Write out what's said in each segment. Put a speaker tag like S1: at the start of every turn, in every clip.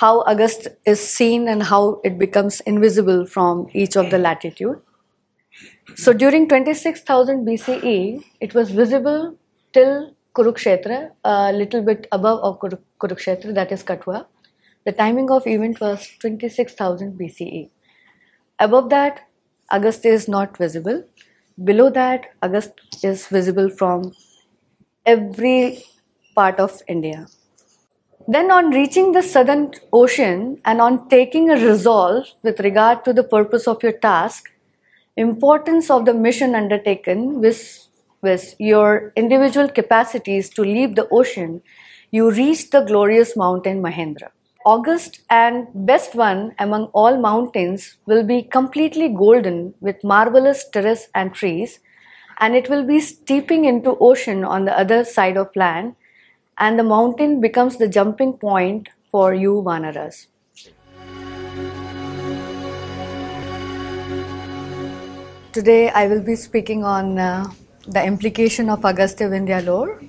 S1: how Agast is seen and how it becomes invisible from each of the latitude. So during 26,000 BCE, it was visible till Kurukshetra, a little bit above of Kurukshetra, that is Kathua. The timing of event was 26,000 BCE. Above that, Agast is not visible. Below that, Agast is visible from every part of India. Then, on reaching the southern ocean and on taking a resolve with regard to the purpose of your task, importance of the mission undertaken with, with your individual capacities to leave the ocean, you reach the glorious mountain Mahendra. August and best one among all mountains will be completely golden with marvelous terrace and trees, and it will be steeping into ocean on the other side of land, and the mountain becomes the jumping point for you Vanaras. Today I will be speaking on uh, the implication of Agastya Vindhya lore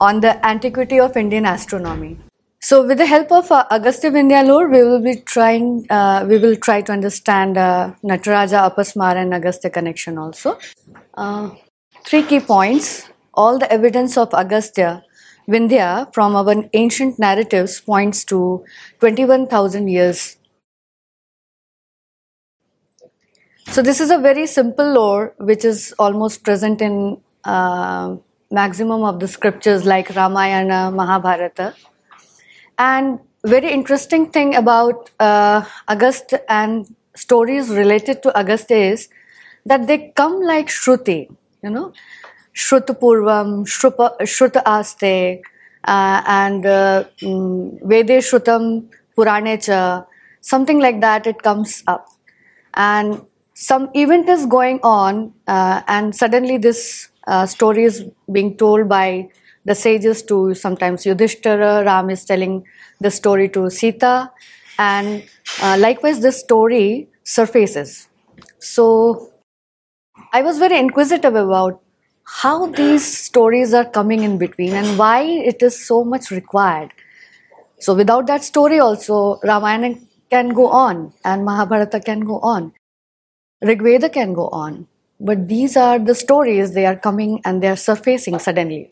S1: on the antiquity of Indian astronomy. So, with the help of uh, Agastya Vindhyalore, we will be trying, uh, we will try to understand uh, Nataraja, Apasmara, and Agastya connection also. Uh, three key points. All the evidence of Agastya Vindhya from our ancient narratives points to 21,000 years. So, this is a very simple lore which is almost present in uh, maximum of the scriptures like Ramayana, Mahabharata and very interesting thing about uh, Agast and stories related to Agast is that they come like Shruti, you know, Shrutapurvam, Shruta Aste, uh, and uh, um, Vede Shrutam Puranecha, something like that, it comes up. And some event is going on, uh, and suddenly this uh, story is being told by the sages to sometimes Yudhishthira, Ram is telling the story to Sita, and uh, likewise, this story surfaces. So, I was very inquisitive about how these stories are coming in between and why it is so much required. So, without that story, also, Ramayana can go on and Mahabharata can go on, Rigveda can go on. But these are the stories, they are coming and they are surfacing suddenly.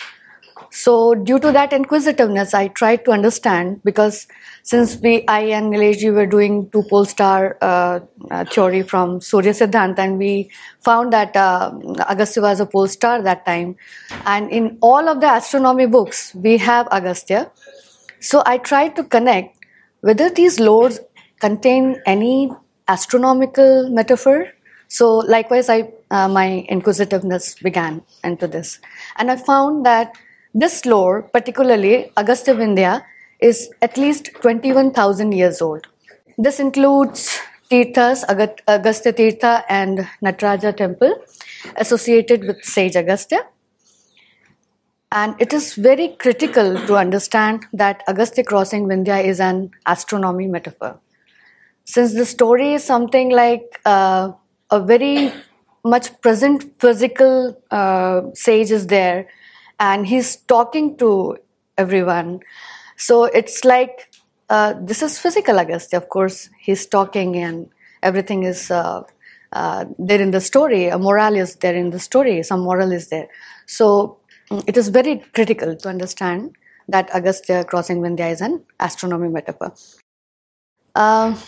S1: So due to that inquisitiveness, I tried to understand because since we, I and Nileshji were doing two pole star uh, uh, theory from Surya Siddhanta and we found that uh, Agastya was a pole star that time. And in all of the astronomy books, we have Agastya. So I tried to connect whether these lords contain any astronomical metaphor. So likewise, I, uh, my inquisitiveness began into this. And I found that this lore, particularly Agastya Vindhya, is at least 21,000 years old. This includes Tirthas, Agastya Tirtha and Nataraja temple associated with sage Agastya. And it is very critical to understand that Agastya crossing Vindhya is an astronomy metaphor. Since the story is something like uh, a very much present physical uh, sage is there, and he's talking to everyone. So it's like uh, this is physical Agastya, of course. He's talking and everything is uh, uh, there in the story. A moral is there in the story. Some moral is there. So mm, it is very critical to understand that Agastya crossing Vindhya is an astronomy metaphor. Um,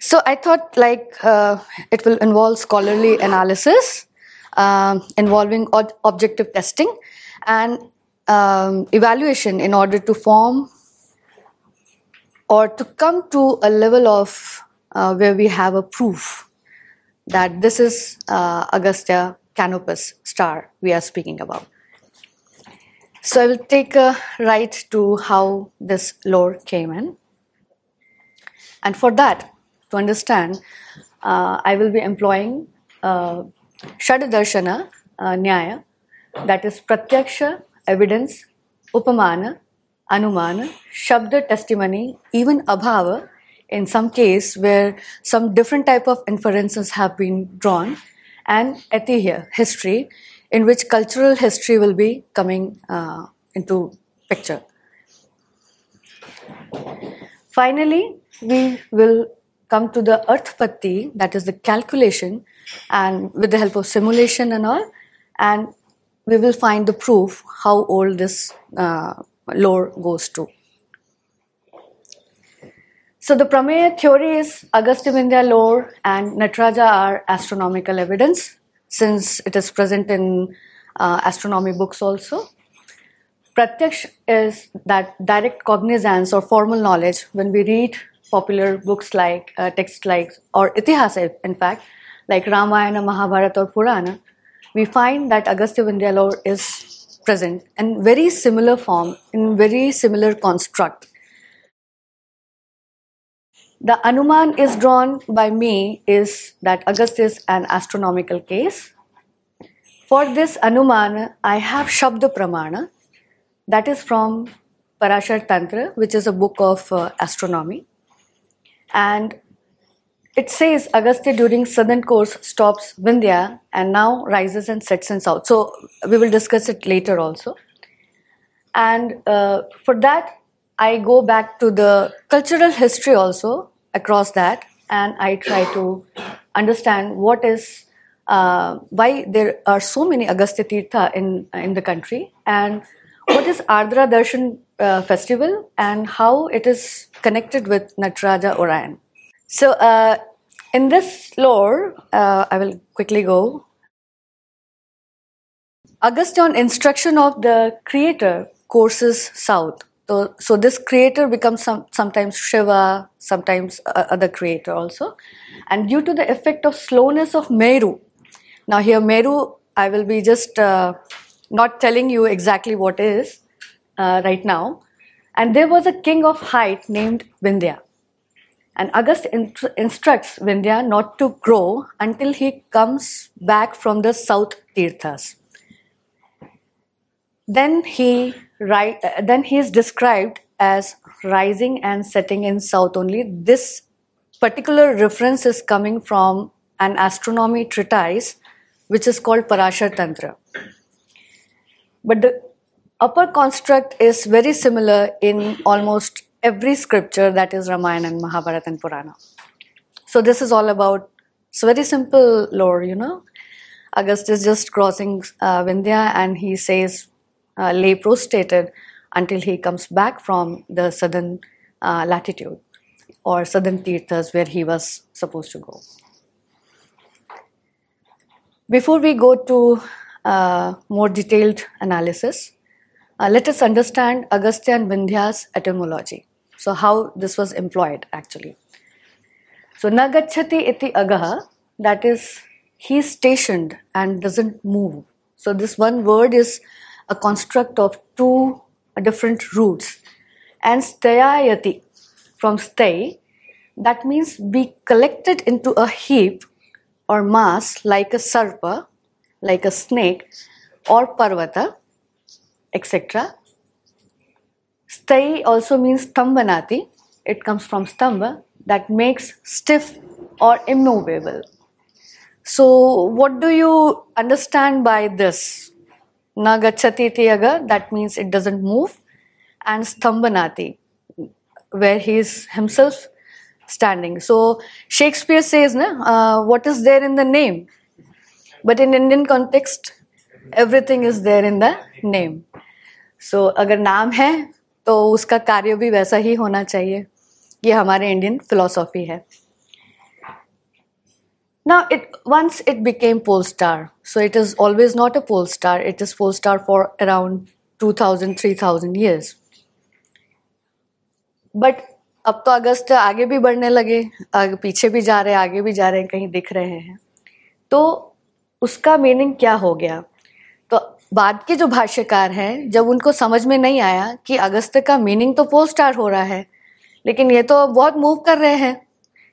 S1: so I thought like uh, it will involve scholarly analysis um, involving ob- objective testing and um, evaluation in order to form or to come to a level of uh, where we have a proof that this is uh, Canopus star we are speaking about. So I will take a right to how this lore came in. And for that, to understand, uh, I will be employing uh, Shadadarshana uh, Nyaya, that is pratyaksha evidence upamana anumana shabda testimony even abhava in some case where some different type of inferences have been drawn and etihya history in which cultural history will be coming uh, into picture. Finally, we will come to the Arthpatti, that is the calculation, and with the help of simulation and all, and we will find the proof how old this uh, lore goes to. So the Prameya theory is Agastya lore and Nataraja are astronomical evidence since it is present in uh, astronomy books also. Pratyaksh is that direct cognizance or formal knowledge when we read popular books like uh, texts like or itihasa in fact like Ramayana, Mahabharata or Purana, we find that Agastya Vindhya is present in very similar form, in very similar construct. The Anuman is drawn by me is that Agastya is an astronomical case. For this Anuman, I have Shabda Pramana, that is from Parashar Tantra, which is a book of uh, astronomy. And it says Agastya during southern course stops Vindhya and now rises and sets in south. So we will discuss it later also. And uh, for that, I go back to the cultural history also across that, and I try to understand what is uh, why there are so many Agastya Tirtha in in the country and what is Ardra Darshan uh, festival and how it is connected with Nataraja Orion. So, uh, in this lore, uh, I will quickly go. Agastya, on instruction of the creator, courses south. So, so this creator becomes some, sometimes Shiva, sometimes uh, other creator also. And due to the effect of slowness of Meru, now here Meru, I will be just uh, not telling you exactly what is uh, right now. And there was a king of height named Vindhya. And Agast instructs Vindhya not to grow until he comes back from the south Tirthas. Then he, ri- uh, then he is described as rising and setting in south only. This particular reference is coming from an astronomy treatise which is called Parashar Tantra. But the upper construct is very similar in almost every scripture that is Ramayana and Mahabharata and Purana. So this is all about, it's very simple lore, you know. Agast is just crossing uh, Vindhya and he says, uh, lay prostrated until he comes back from the southern uh, latitude or southern tirthas where he was supposed to go. Before we go to uh, more detailed analysis, uh, let us understand Agastya and Vindhya's etymology. So, how this was employed actually. So, Nagachati iti agaha, that is, he is stationed and doesn't move. So, this one word is a construct of two different roots. And stayayati, from stay, that means be collected into a heap or mass like a sarpa like a snake or parvata, etc. Stai also means stambanati. It comes from stamba that makes stiff or immovable. So, what do you understand by this? Nagachati tiyaga, that means it doesn't move, and stambanati, where he is himself standing. So, Shakespeare says, na, uh, what is there in the name? But in Indian context, everything is there in the name. So अगर नाम है तो उसका कार्य भी वैसा ही होना चाहिए ये हमारे इंडियन फिलोसॉफी है ना it once it became Now, it once it became Polestar, so it is always not a Polestar. It is Polestar for around 2,000, 3,000 years. But अब तो अगस्त आगे भी बढ़ने लगे आगे पीछे भी जा रहे हैं आगे भी जा रहे हैं कहीं दिख रहे हैं तो उसका मीनिंग क्या हो गया बाद के जो भाष्यकार हैं, जब उनको समझ में नहीं आया कि अगस्त का मीनिंग तो पोल स्टार हो रहा है, लेकिन ये तो बहुत मूव कर रहे हैं।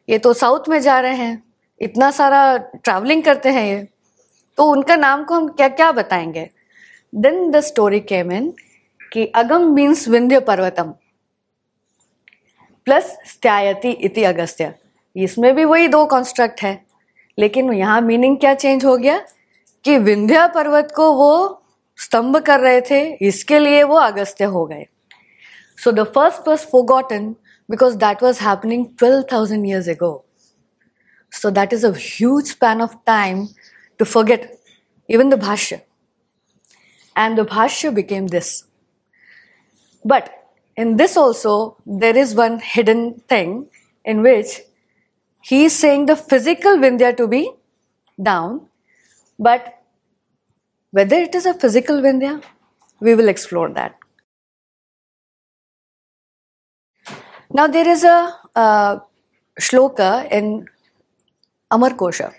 S1: ये तो साउथ में जा रहे हैं। इतना सारा ट्रैवलिंग करते हैं ये। तो उनका नाम को हम क्या क्या बताएँगे? Then the story came in कि अगम मीन्स विंध्य पर्वतम प्लस स्त्यायति इति अगस्त्य। इसमें भी वही दो कॉन्स्ट्रक्ट है, लेकिन यहाँ मीनिंग क्या चेंज हो गया? कि विंध्या पर्वत को वो स्तंभ कर रहे थे, इसके लिए वो अगस्त्य हो गए। So the first was forgotten because that was happening twelve thousand years ago so that is huge span of time to forget even the भाष्य एंड द भाष्य became this but in this also there is one hidden thing in which he sang the physical Vindhya to be down but whether it is a physical Vindhya, we will explore that. Now, there is a uh, shloka in Amar Kosha.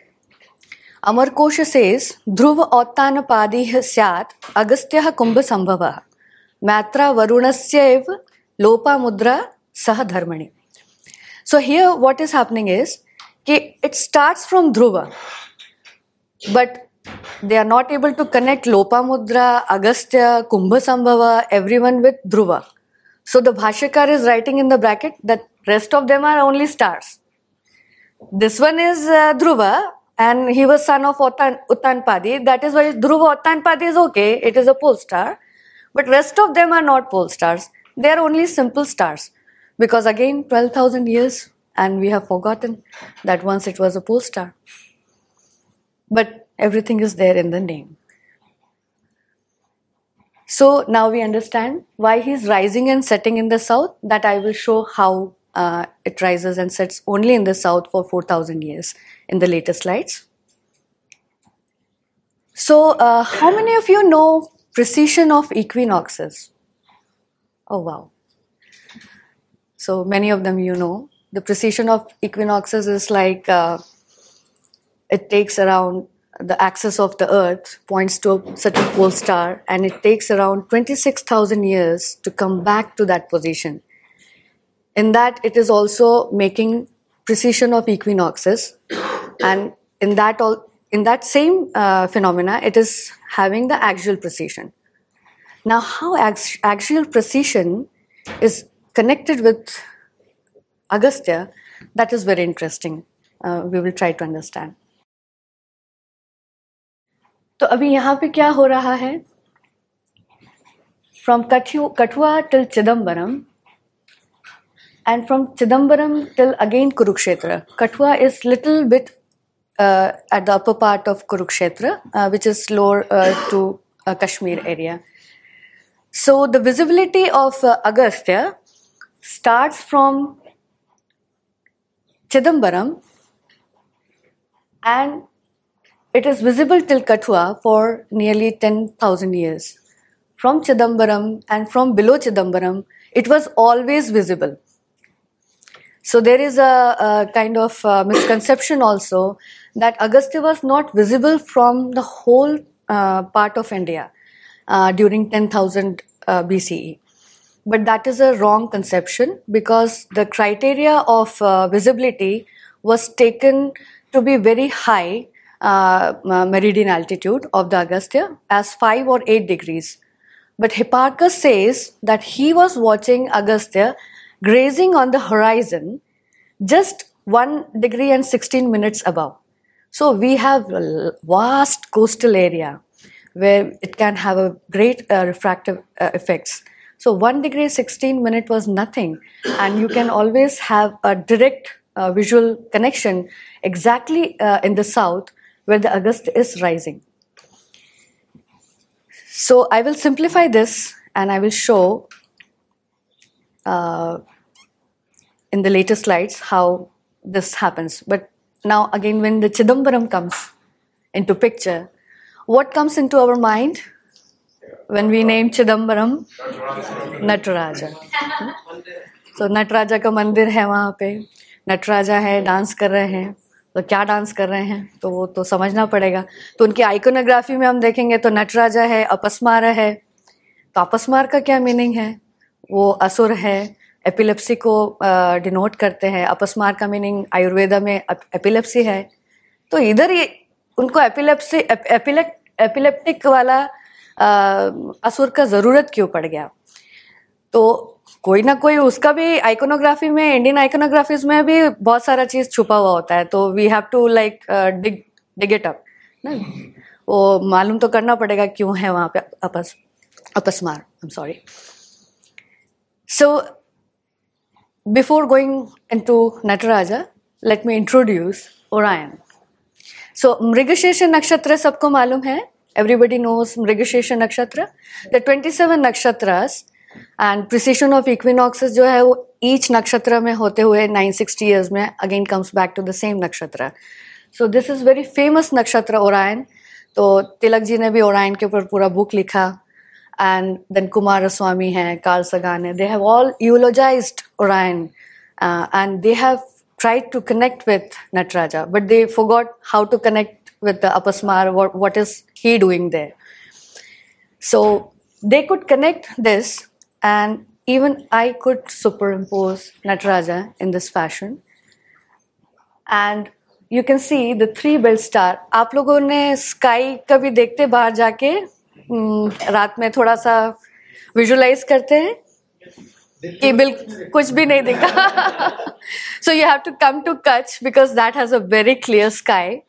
S1: Amar Kosha says, Dhruva Ottanapadi Syat Agastya Kumbha Sambhava Matra Varunasya Lopa Mudra Saha Dharmani. So, here what is happening is it starts from Dhruva, but they are not able to connect Lopamudra, Agastya, Kumbha Sambhava, everyone with Dhruva. So the Bhashyakar is writing in the bracket that rest of them are only stars. This one is uh, Dhruva and he was son of Uttan, Uttanpadi. That is why Dhruva Uttanpadi is okay. It is a pole star. But rest of them are not pole stars. They are only simple stars. Because again, 12,000 years and we have forgotten that once it was a pole star. But everything is there in the name. So now we understand why he's rising and setting in the south. That I will show how uh, it rises and sets only in the south for 4000 years in the later slides. So, uh, how many of you know precession of equinoxes? Oh, wow. So, many of them you know. The precession of equinoxes is like uh, it takes around the axis of the earth points to a certain pole star and it takes around 26,000 years to come back to that position. In that, it is also making precession of equinoxes, and in that all, in that same uh, phenomena, it is having the axial precession. Now, how ax- axial precession is connected with Agastya, that is very interesting. Uh, we will try to understand. तो अभी यहाँ पे क्या हो रहा है? From Kathua till Chidambaram and from Chidambaram till again Kurukshetra Kathua is little bit at the upper part of Kurukshetra which is lower to Kashmir area so the visibility of Agastya start from Chidambaram and It is visible till Kathua for nearly 10,000 years. From Chidambaram and from below Chidambaram, it was always visible. So there is a, a kind of uh, misconception also that Agastya was not visible from the whole uh, part of India uh, during 10,000 uh, BCE. But that is a wrong conception because the criteria of uh, visibility was taken to be very high uh, meridian altitude of the Agastya as 5 or 8 degrees. But Hipparchus says that he was watching Agastya grazing on the horizon just 1 degree and 16 minutes above. So we have a vast coastal area where it can have a great uh, refractive uh, effects. So 1 degree 16 minute was nothing and you can always have a direct uh, visual connection exactly uh, in the south where the Agast is rising. So I will simplify this and I will show uh, in the later slides how this happens. But now again when the Chidambaram comes into picture, what comes into our mind when we name Chidambaram? Nataraja. So Nataraja ka mandir hai wahan pe. Nataraja है तो क्या dance कर रहे हैं तो वो तो समझना पड़ेगा। तो उनकी आइकोनोग्राफी में हम देखेंगे तो नटराजा है, अपस्मार है। तो अपस्मार का क्या मीनिंग है? वो असुर है एपिलेप्सी को डिनोट करते हैं। अपस्मार का मीनिंग आयुर्वेदा में एपिलेप्सी है। तो इधर ये, उनको एपिलेप्सी एपिलेप्टिक वाला असुर का ज़रूरत क्यों पड़ गया? तो कोई ना कोई उसका भी आइकोनोग्राफी में इंडियन आइकोनोग्राफीज में भी बहुत सारा चीज़ छुपा हुआ होता है तो we have to like dig dig it up वो मालूम तो करना पड़ेगा क्यों है वहाँ पे अपस, Apasmara I am sorry so before going into Nataraja let me introduce Orion so Mrigashirsha नक्षत्र सबको मालूम है एवरीबडी नोज़ मृगशेष नक्षत्र द ट्वेंटी सेवन नक्षत्र एंड प्रिसिशन ऑफ़ इक्विनॉक्सिस जो है वो ईच नक्षत्र में होते हुए 960 सिक्सटी ईयर्स में again comes back to the same nakshatra so this is very famous nakshatra Orion तो तिलक जी ने भी ओरायन के ऊपर पूरा बुक लिखा। एंड देन कुमार स्वामी हैं कार्ल सगान है। They have all eulogise Orion and they have tried to connect with Nataraja but they forgot how to connect with the Apasmara what is he doing there. So they could connect this and even I could superimpose Nataraja in this fashion. And you can see the three belt star. आप लोगों ने sky कभी देखते बाहर जाके रात में थोड़ा सा विजुलाइज करते हैं कि बिल कुछ भी नहीं दिखा so you have to come to Kutch because that has a very clear sky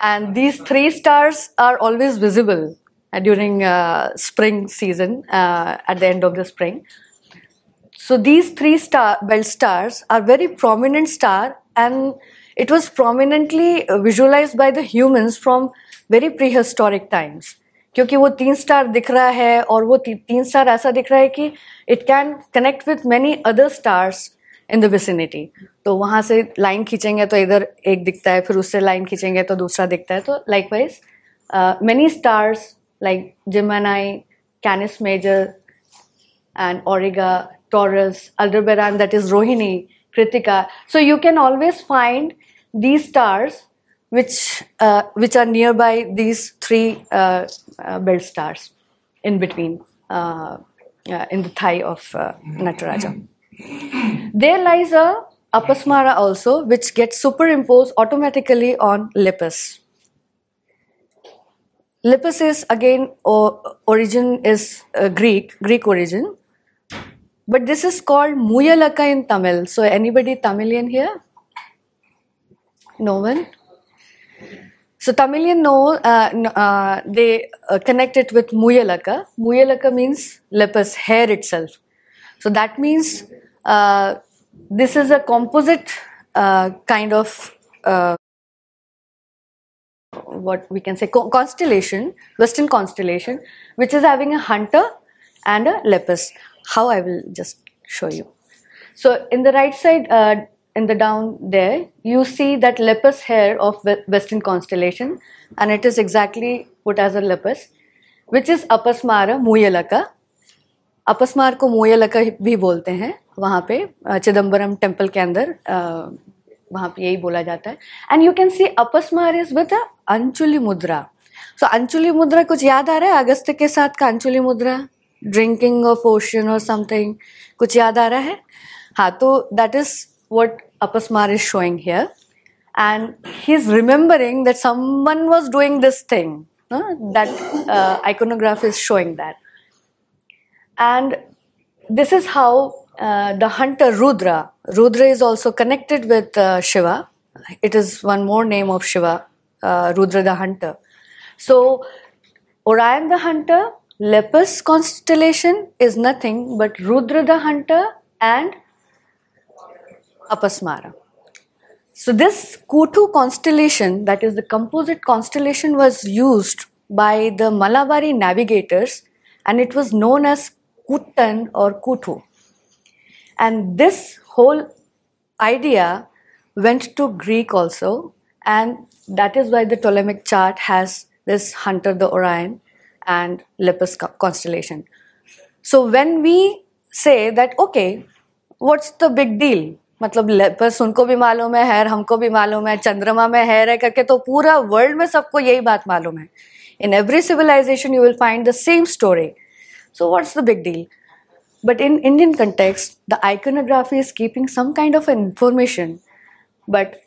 S1: and these three stars are always visible during uh, spring season uh, at the end of the spring so these three star belt stars are very prominent star and it was prominently visualized by the humans from very prehistoric times क्योंकि वो तीन star दिख रहा है और वो ती, तीन स्टार ऐसा दिख रहा है कि it can connect with many other stars in the vicinity तो वहां से लाइन खींचेंगे तो इधर एक दिखता है फिर उससे लाइन खींचेंगे तो दूसरा दिखता है तो likewise many stars like Gemini, Canis Major, and Auriga, Taurus, Aldebaran, that is Rohini, Kritika. So you can always find these stars which uh, which are nearby these three uh, uh, belt stars in between uh, uh, in the thigh of uh, Nataraja. There lies a Apasmara also, which gets superimposed automatically on Lepus. Lepus is again origin is Greek, Greek origin, but this is called Muyalaka in Tamil. So anybody Tamilian here? No one. So Tamilian know uh, uh, they uh, connect it with Muyalaka. Muyalaka means lepus, hare itself. So that means uh, this is a composite uh, kind of uh, what we can say constellation, Western constellation, which is having a hunter and a lepus. How I will just show you. So in the right side, uh, in the down there, you see that lepus hare of Western constellation, and it is exactly put as a lepus, which is Apasmara Muyalaka. Apasmara को मोयलका भी बोलते हैं वहाँ पे Chidambaram temple के अंदर वहाँ पे यही बोला जाता है। And you can see Apasmara is with anchuli mudra so anchuli मुद्रा कुछ याद आ रहा है? अगस्त के साथ का अंचुली मुद्रा ड्रिंकिंग ऑफ़ ओशन और समथिंग कुछ याद आ रहा है? हाँ तो that is what Apasmara is showing here and he is remembering that someone was doing this thing that iconograph is showing that and this is how uh, the hunter Rudra, Rudra is also connected with uh, Shiva. It is one more name of Shiva, uh, Rudra the hunter. So, Orion the hunter, Lepus constellation is nothing but Rudra the hunter and Apasmara. So this Kutu constellation, that is the composite constellation, was used by the Malavari navigators and it was known as Kuttan or Kutu. And this whole idea went to Greek also and that is why the Ptolemaic chart has this Hunter the Orion and Lepus constellation. So when we say that, okay, what's the big deal? मतलब बस उनको भी मालूम है हैर हमको भी मालूम है चंद्रमा में हैर है करके तो पूरा वर्ल्ड में सबको यही बात मालूम है in every civilization you will find the same story so what's the big deal but in indian context the iconography is keeping some kind of information but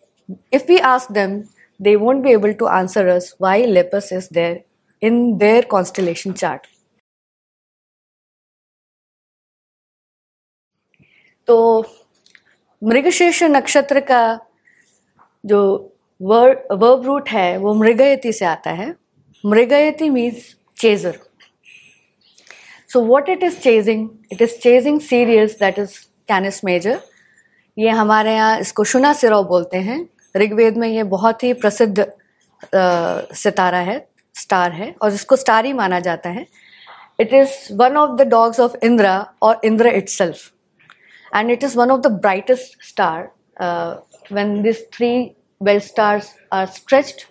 S1: if we ask them they won't be able to answer us why lepus is there in their constellation chart तो मृगशीर्ष नक्षत्र का जो word verb root है वो मृगयति से आता है मृगयति means chaser so what it is chasing? It is chasing sirius that is canis major. ये हमारे यहाँ इसको शुना सिरो बोलते हैं। ऋग्वेद में ये बहुत ही प्रसिद्ध सितारा है स्टार है और इसको स्टार ही माना जाता है। It is one of the dogs of Indra और Indra itself and it is one of the brightest star when this three belt stars are stretched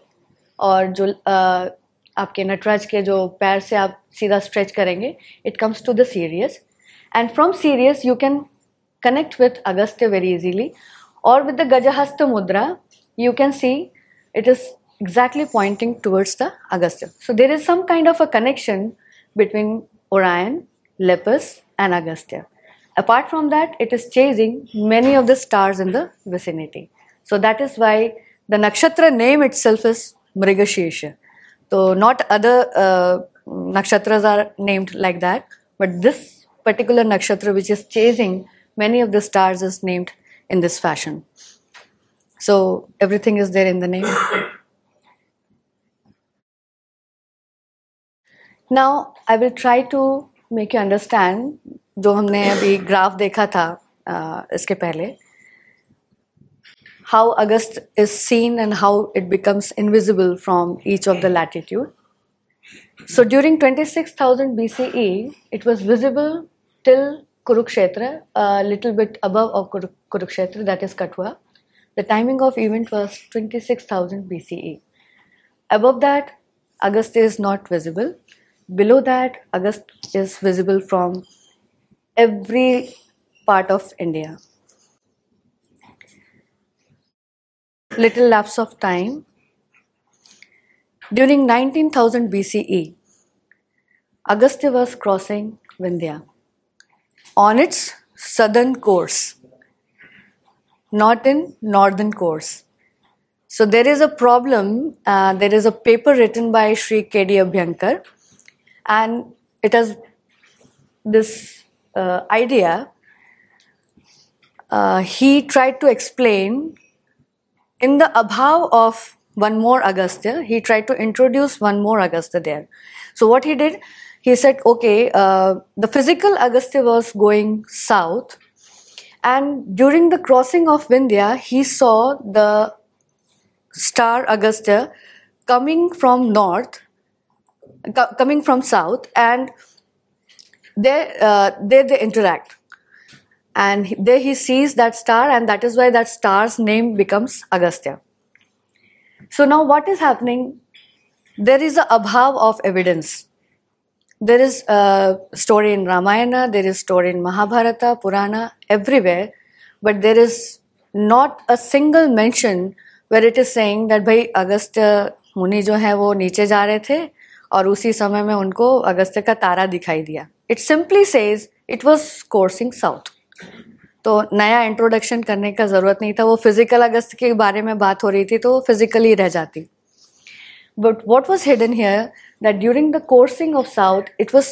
S1: और जो uh, आपके नटराज के जो पैर से आप सीधा स्ट्रेच करेंगे it comes to the Sirius and from Sirius you can connect with Agast very easily और विद द गजहस्त मुद्रा you can see it is exactly pointing towards the Agast so there is some kind of a connection between Orion Lepus and Agast apart from that it is chasing many of the stars in the vicinity so that is why the nakshatra name itself is Mrigashirsha तो not other nakshatra are named like that but this particular nakshatra which is chasing many of the stars is named in this fashion so everything is there in the name now I will try to make you understand जो हमने अभी graph देखा था इसके पहले how Agast is seen and how it becomes invisible from each of the latitude. So during 26,000 BCE, it was visible till Kurukshetra, a little bit above of Kurukshetra, that is Kathua. The timing of event was 26,000 BCE. Above that, Agast is not visible. Below that, Agast is visible from every part of India. Little lapse of time. During 19,000 BCE, Agastya was crossing Vindhya on its southern course, not in northern course. So there is a problem. Uh, there is a paper written by Sri K.D. Abhyankar, and it has this uh, idea. Uh, he tried to explain in the abhav of one more Agastya, he tried to introduce one more Agastya there. So what he did, he said, okay, uh, the physical Agastya was going south, and during the crossing of Vindhya, he saw the star Agastya coming from north, co- coming from south, and there, uh, there they interact And there he sees that star, and that is why that star's name becomes Agastya. So now what is happening? There is a abhav of evidence there is a story in Ramayana, there is story in Mahabharata, Purana, everywhere, but there is not a single mention where it is saying that भाई अगस्त्य मुनि जो है वो नीचे जा रहे थे और उसी समय में उनको अगस्त्य का तारा दिखाई दिया it simply says it was कोर्सिंग south तो नया इंट्रोडक्शन करने का ज़रूरत नहीं था। वो फ़िज़िकल अगस्त के बारे में बात हो रही थी तो वो फ़िज़िकल रह जाती। But what was hidden here that during the coursing of south it was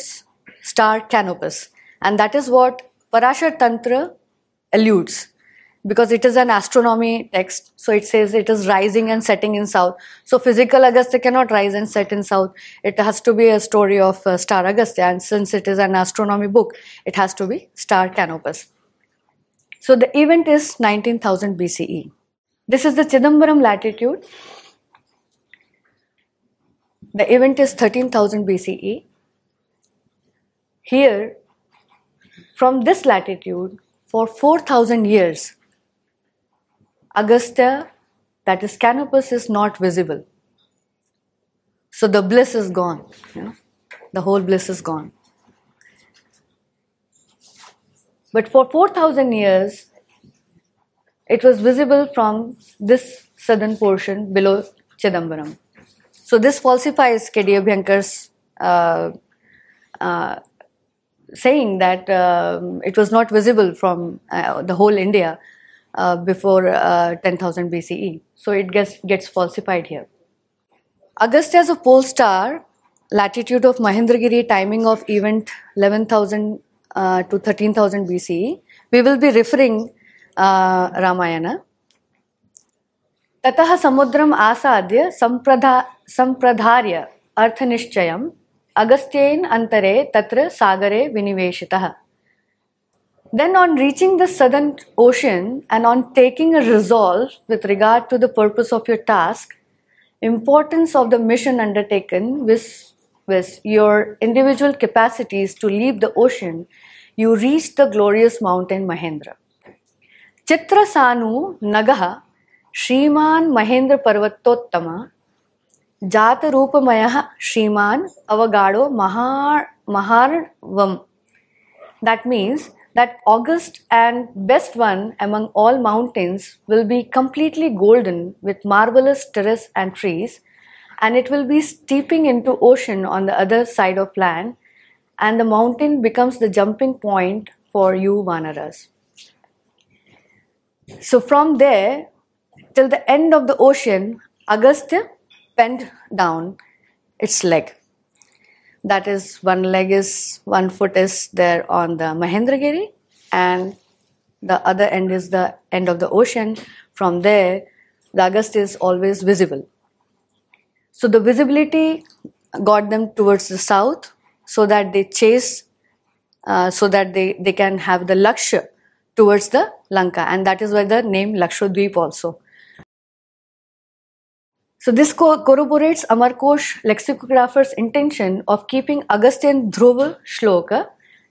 S1: star Canopus and that is what Parashar Tantra alludes because it is an astronomy text so it says it is rising and setting in south so physical Agast cannot rise and set in south it has to be a story of star Agast and since it is an astronomy book it has to be star Canopus So the event is 19,000 BCE. This is the Chidambaram latitude the event is 13,000 BCE. Here, from this latitude, for 4,000 years, Agastya, that is Canopus, is not visible. So the bliss is gone. You know? The whole bliss is gone. But for 4,000 years, it was visible from this southern portion below Chidambaram. So this falsifies K.D. Uh, uh, saying that um, it was not visible from uh, the whole India uh, before uh, 10,000 BCE. So it gets, gets falsified here. Agastya as a pole star, latitude of Mahendragiri, timing of event 11,000 uh, to 13,000 BCE. We will be referring Ramayana. ततः समुद्रम आसाद्य संप्रधा संप्रधार्य अर्थनिश्चयम् अगस्त्येन अंतरे तत्र सागरे विनिवेशितः Then, on reaching the southern ocean and on taking a resolve with regard to the purpose of your task, importance of the mission undertaken with, with your individual capacities to leave the ocean, you reach the glorious mountain Mahendra. Chitrasanu Nagaha Shriman Mahendra Jata Rupamaya Shriman Avagado Mahar Maharvam. That means that august and best one among all mountains will be completely golden with marvelous terrace and trees, and it will be steeping into ocean on the other side of land, and the mountain becomes the jumping point for you Vanaras. So from there till the end of the ocean, Agastya bent down its leg that is one leg is one foot is there on the Mahendragiri and the other end is the end of the ocean. From there, the Agast is always visible. So the visibility got them towards the south so that they chase, uh, so that they, they can have the Lakshya towards the Lanka. And that is why the name Lakshadweep also. So this co- corroborates Amarkosh lexicographer's intention of keeping Agastyan Dhruva Shloka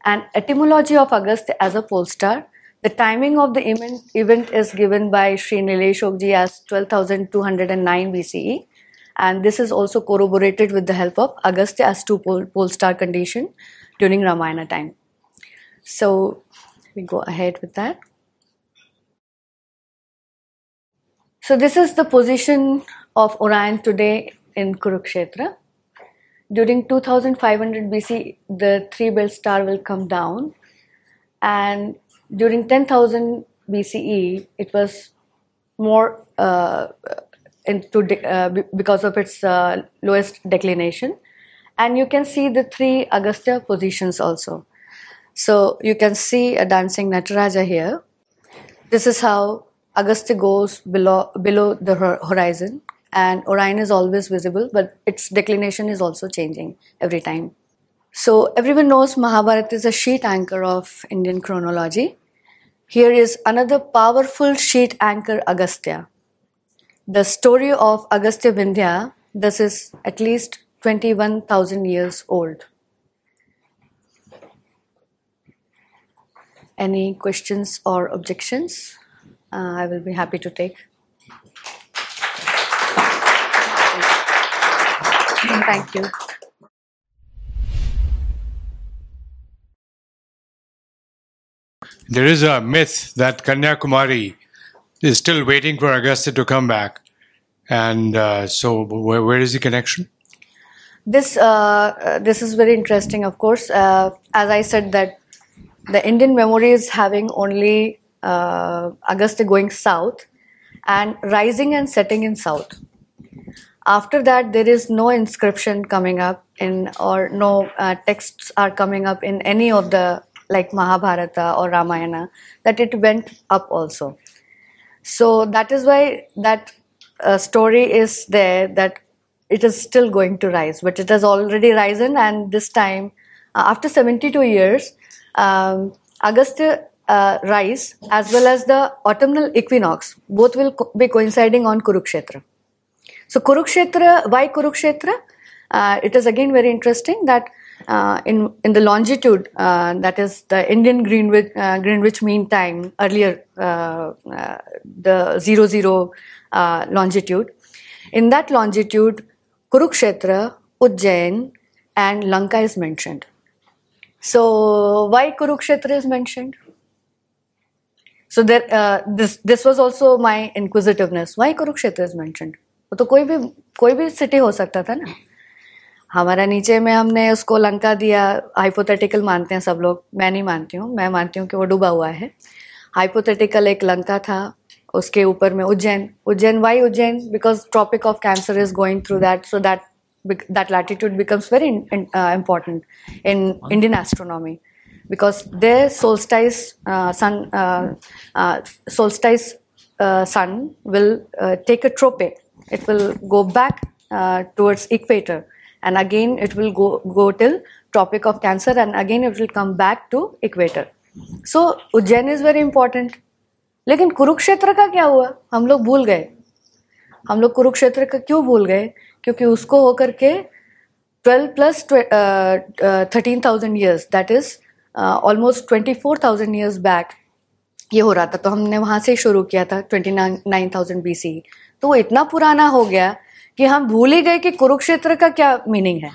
S1: and etymology of Agastya as a pole star. The timing of the event, event is given by Sri Nilesh Oakji as 12,209 BCE and this is also corroborated with the help of Agastya as two pole, pole star condition during Ramayana time. So we go ahead with that. So this is the position of Orion today in Kurukshetra. During 2500 BC, the three belt star will come down, and during 10,000 BCE, it was more uh, into de- uh, because of its uh, lowest declination, and you can see the three Agastya positions also. So you can see a dancing Nataraja here. This is how Agastya goes below below the horizon and Orion is always visible, but its declination is also changing every time. So everyone knows Mahabharata is a sheet anchor of Indian chronology. Here is another powerful sheet anchor, Agastya. The story of Agastya Vindhya, this is at least 21,000 years old. Any questions or objections? Uh, I will be happy to take. Thank you.
S2: There is a myth that Kanyakumari is still waiting for Agastya to come back. And uh, so, where, where is the connection?
S1: This uh, this is very interesting. Of course, uh, as I said, that the Indian memory is having only uh, Agastya going south and rising and setting in south after that there is no inscription coming up in or no uh, texts are coming up in any of the like mahabharata or ramayana that it went up also so that is why that uh, story is there that it is still going to rise but it has already risen and this time uh, after 72 years um, uh, rise as well as the autumnal equinox both will co- be coinciding on kurukshetra so Kurukshetra, why Kurukshetra? Uh, it is again very interesting that uh, in in the longitude uh, that is the Indian Greenwich uh, Greenwich Mean Time earlier uh, uh, the zero zero longitude. In that longitude, Kurukshetra, Ujjain, and Lanka is mentioned. So why Kurukshetra is mentioned? So there, this this was also my inquisitiveness. Why Kurukshetra is mentioned? वो तो कोई भी कोई भी city हो सकता था ना हमारा नीचे में हमने उसको लंका दिया। हाइपोथेटिकल मानते हैं सब लोग। मैं नहीं मानती हूँ। मैं मानती हूँ कि वो डूबा हुआ है। हाइपोथेटिकल एक लंका था। उसके ऊपर में Ujjain. Ujjain why Ujjain? Because tropic of cancer is going through that so that that latitude becomes very important in Indian astronomy because they solstice sun solstice sun will take a trope it will go back towards equator and again it will go, go till tropic of cancer and again it will come back to equator. So Ujjain is very important लेकिन कुरुक्षेत्र का क्या हुआ? हम लोग भूल गए। हम लोग कुरुक्षेत्र का क्यों भूल गए? क्योंकि उसको होकर के twelve plus thirteen thousand years that is almost twenty four thousand years back ये हो रहा था। तो हमने वहाँ से शुरू किया था twenty nine thousand B C तो वो इतना पुराना हो गया कि हम भूल ही गए कि कुरुक्षेत्र का क्या मीनिंग है।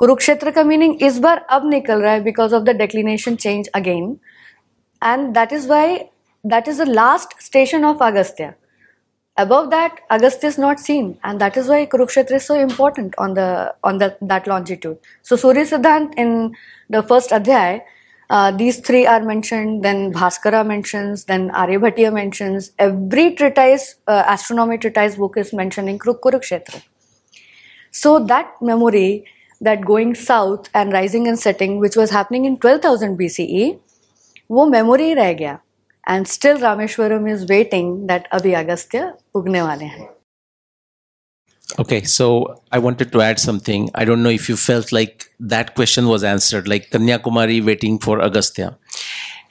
S1: कुरुक्षेत्र का मीनिंग इस बार अब निकल रहा है because of the declination change again and that is why that is the last station of Agastya above that Agast is not seen and that is why Kurukshetra is so important on the on that longitude so Surya Siddhanta in the first adhyaya uh, these three are mentioned then bhaskara mentions then aryabhatiya mentions every treatise uh, astronomy treatise book is mentioning kurukshetra so that memory that going south and rising and setting which was happening in 12000 bce वो memory रह गया and still Rameshwaram is waiting that अभी अगस्त्य उगने वाले हैं
S3: Okay, so I wanted to add something. I don't know if you felt like that question was answered, like Kanyakumari waiting for Agastya.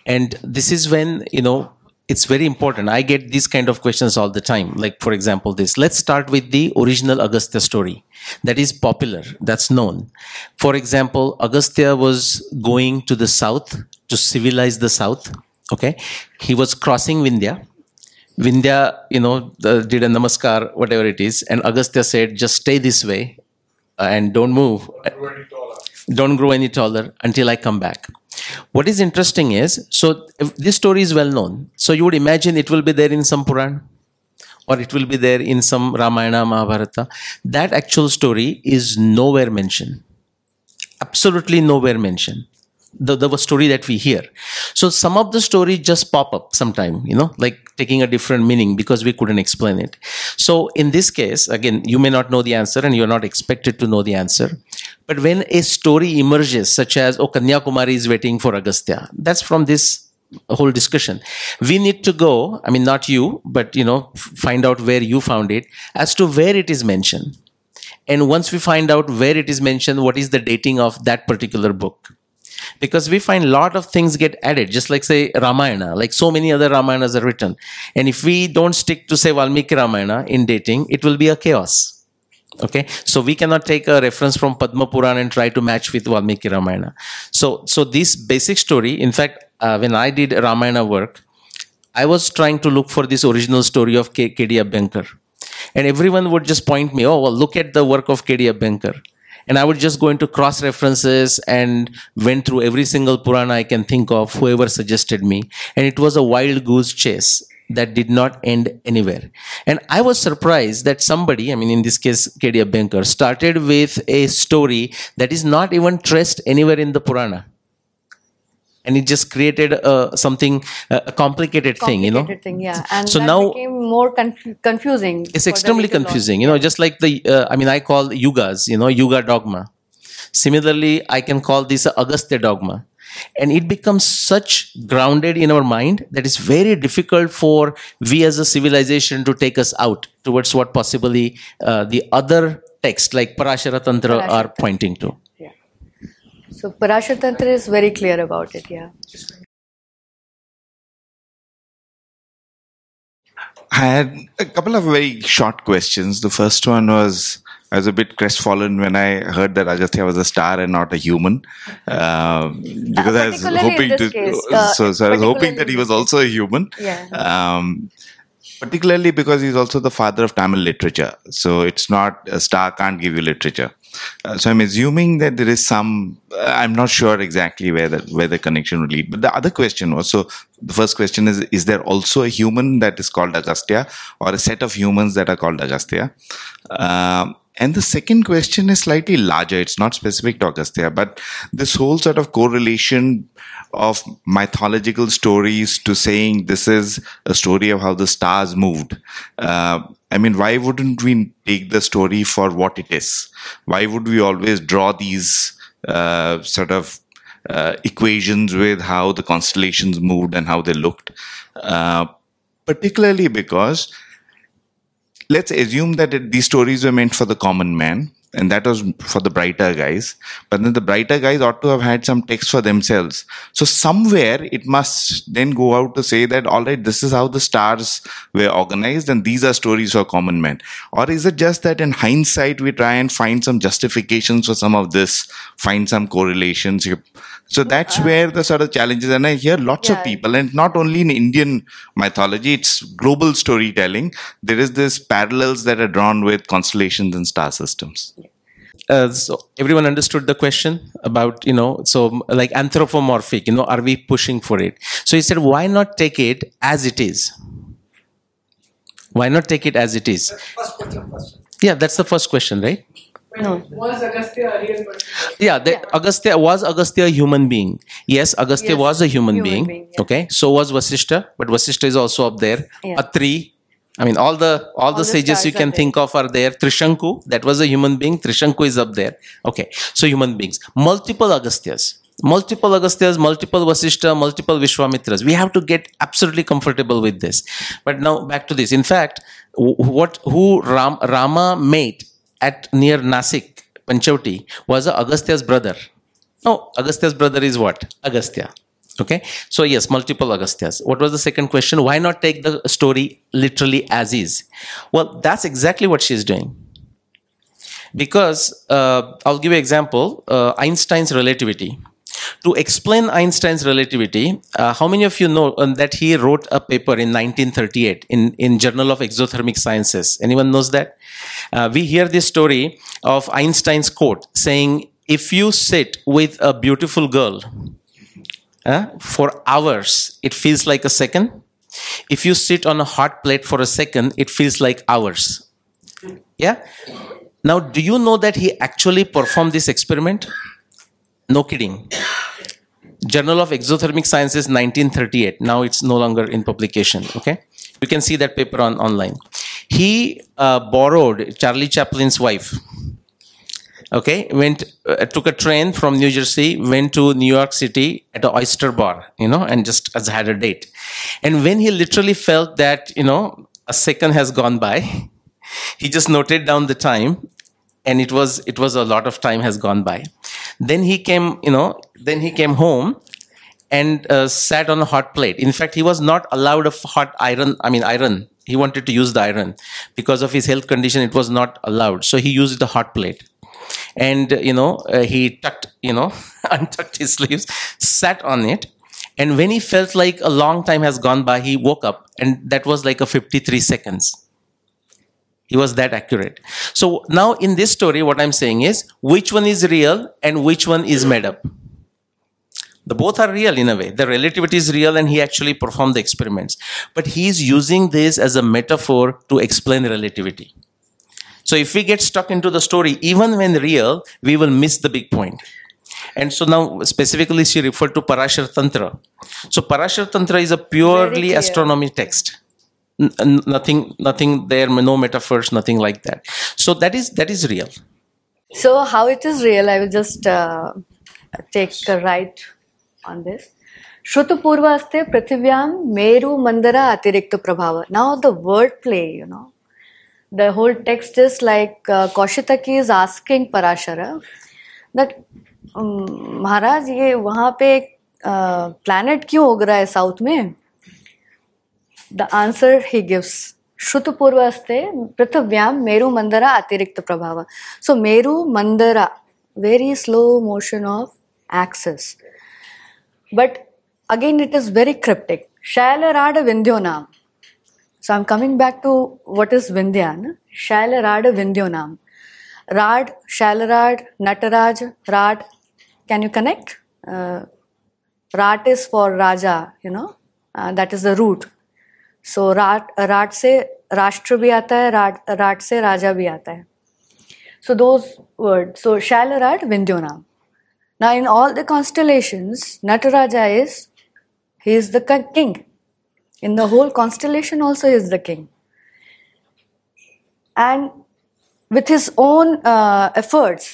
S3: And this is when, you know, it's very important. I get these kind of questions all the time. Like, for example, this. Let's start with the original Agastya story that is popular, that's known. For example, Agastya was going to the south to civilize the south. Okay. He was crossing Vindhya Vindhya, you know, the, did a namaskar, whatever it is, and Agastya said, just stay this way uh, and don't move. Don't grow any taller until I come back. What is interesting is, so this story is well known. So you would imagine it will be there in some Puran or it will be there in some Ramayana, Mahabharata. That actual story is nowhere mentioned. Absolutely nowhere mentioned the, the story that we hear. So some of the stories just pop up sometime, you know, like taking a different meaning because we couldn't explain it. So in this case, again, you may not know the answer and you're not expected to know the answer. But when a story emerges, such as, oh, Kanyakumari is waiting for Agastya, that's from this whole discussion. We need to go, I mean, not you, but, you know, find out where you found it as to where it is mentioned. And once we find out where it is mentioned, what is the dating of that particular book? Because we find a lot of things get added just like say ramayana like so many other ramayanas are written. And if we don't stick to say valmiki ramayana in dating it will be a chaos. Okay? So we cannot take a reference from padma puran and try to match with valmiki ramayana. So so this basic story in fact uh, when i did ramayana work i was trying to look for this original story of K- kd abhyankar. And everyone would just point me oh well look at the work of kd abhyankar and I would just go into cross references and went through every single Purana I can think of, whoever suggested me. And it was a wild goose chase that did not end anywhere. And I was surprised that somebody, I mean, in this case, KD Abhyankar, started with a story that is not even traced anywhere in the Purana and it just created uh, something uh, a complicated, thing you know?
S1: Thing, yeah. And
S3: so
S1: that
S3: now
S1: became more conf- confusing
S3: it's extremely confusing you know just like the uh, i mean i call yugas you know yuga dogma. Similarly i can call this agastya dogma. And it becomes such grounded in our mind that it's very difficult for we as a civilization to take us out towards what possibly uh, the other texts like parashara tantra are pointing to
S1: so parashar tantra is very clear about it yeah
S4: I had a couple of very short questions. The first one was I was a bit crestfallen when I heard that Agastya was a star and not a human, um, because I was hoping to.
S1: case, uh,
S4: so, so I was hoping that he was also a human.
S1: Yeah.
S4: Um, particularly because he's also the father of Tamil literature. So it's not a star can't give you literature. Uh, so I'm assuming that there is some. Uh, I'm not sure exactly where the where the connection would lead. But the other question was so. The first question is: Is there also a human that is called Agastya, or a set of humans that are called Agastya? Um, and the second question is slightly larger. It's not specific to Agastya, but this whole sort of correlation of mythological stories to saying this is a story of how the stars moved. Uh, I mean, why wouldn't we take the story for what it is? Why would we always draw these uh, sort of uh, equations with how the constellations moved and how they looked? Uh, particularly because let's assume that it, these stories were meant for the common man and that was for the brighter guys. But then the brighter guys ought to have had some text for themselves. So somewhere it must then go out to say that, all right, this is how the stars were organized and these are stories for common men. Or is it just that in hindsight we try and find some justifications for some of this, find some correlations? You- So that's where the sort of challenges, and I hear lots of people, and not only in Indian mythology, it's global storytelling. There is this parallels that are drawn with constellations and star systems.
S3: uh, so everyone understood the question about you know so like anthropomorphic you know are we pushing for it? So he said why not take it as it is? Why not take it as it is? Yeah that's the first question right
S5: Was Agastya a real person?
S3: yeah that agastya was agastya a human being. Yes agastya
S1: Yes,
S3: was a human,
S1: human
S3: being,
S1: being, yeah.
S3: okay? So was vasishta but vasishta is also up there.
S1: Yeah.
S3: atri i mean all the all, the
S1: the
S3: sages you can think of are there. Trishanku that was a human being. Trishanku is up there. Okay so human beings. Multiple agastyas. Multiple agastyas multiple vasishta multiple vishwamitras. We have to get absolutely comfortable with this. But now back to this. In fact what who Ram, rama made at near nasik panchavti was agastya's brother. No agastya's brother is what? Agastya. Okay? So yes multiple agastyas. What was the second question? Why not take the story literally as is? Well that's exactly what she's doing. Because uh, I'll give you an example uh, Einstein's relativity. To explain Einstein's relativity, uh, how many of you know um, that he wrote a paper in 1938 in, in Journal of Exothermic Sciences? Anyone knows that? Uh, we hear this story of Einstein's quote saying, "If you sit with a beautiful girl uh, for hours, it feels like a second. If you sit on a hot plate for a second, it feels like hours." Yeah. Now, do you know that he actually performed this experiment? No kidding. Journal of Exothermic Sciences, 1938. Now it's no longer in publication. Okay, you can see that paper on online. He uh, borrowed Charlie Chaplin's wife. Okay, went uh, took a train from New Jersey, went to New York City at an oyster bar, you know, and just as had a date. And when he literally felt that you know a second has gone by, he just noted down the time and it was it was a lot of time has gone by. Then he came you know then he came home and uh, sat on a hot plate. In fact he was not allowed a hot iron i mean iron. He wanted to use the iron. Because of his health condition it was not allowed. So he used the hot plate. And uh, you know uh, he tucked you know untucked his sleeves sat on it. And when he felt like a long time has gone by he woke up. And that was like a 53 seconds he was that accurate. So now in this story what i'm saying is which one is real and which one is made up? The both are real in a way. The relativity is real and he actually performed the experiments. But he is using this as a metaphor to explain relativity. So if we get stuck into the story even when real we will miss the big point. And so now specifically she referred to parashar tantra. So parashar tantra is a purely astronomy text Nothing nothing there no metaphors nothing like that so that is that is real
S1: So, how it is real, I will just uh, take a right on this. Shrutapurvaste Prithivyam Meru Mandara Atirikta Prabhava. Now, the word play, you know, the whole text is like uh, Kaushitaki is asking Parashara that um, महाराज ये वहाँ पे planet क्यों उग रहा है south में the answer he gives Shrutapurvaste Prithavyam Meru Mandara Atirikta Prabhava. So Meru Mandara, very slow motion of axis. But again it is very cryptic. Shailarada Vindyonam. So I'm coming back to what is Vindhya. Na? Shailarada Vindyonam. Rad, Shailarad, Nataraj, Rad. Can you connect? Uh, Rat is for Raja, you know, uh, that is the root. So rot राट से राष्ट्र भी आता है, rot राट से राजा भी आता है। सो दोज वर्ड सो शैल राट विंध्यो नाम। ना in all the constellations Nataraja is he is the king in the whole constellation also is the king and with his own efforts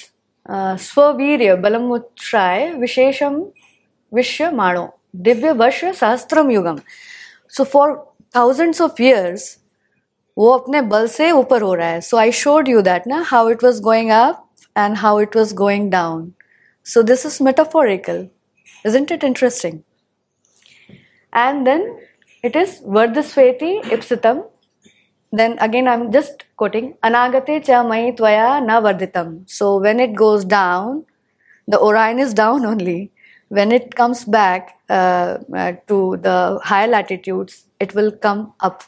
S1: स्ववीर बलमुत्राय विशेषम विश्व माणो दिव्य वर्ष सहस्त्रम युगम so for thousands of years वो अपने बल से ऊपर हो रहा है। So I showed you that ना how it was going up and how it was going down so this is metaphorical is in it interesting and then it is worth स्वेति इप्सितम then again I am just quoting अनागते च मई त्वया न वर्धितम so when it goes down the Orion is down only when it comes back to the higher latitudes it will come up.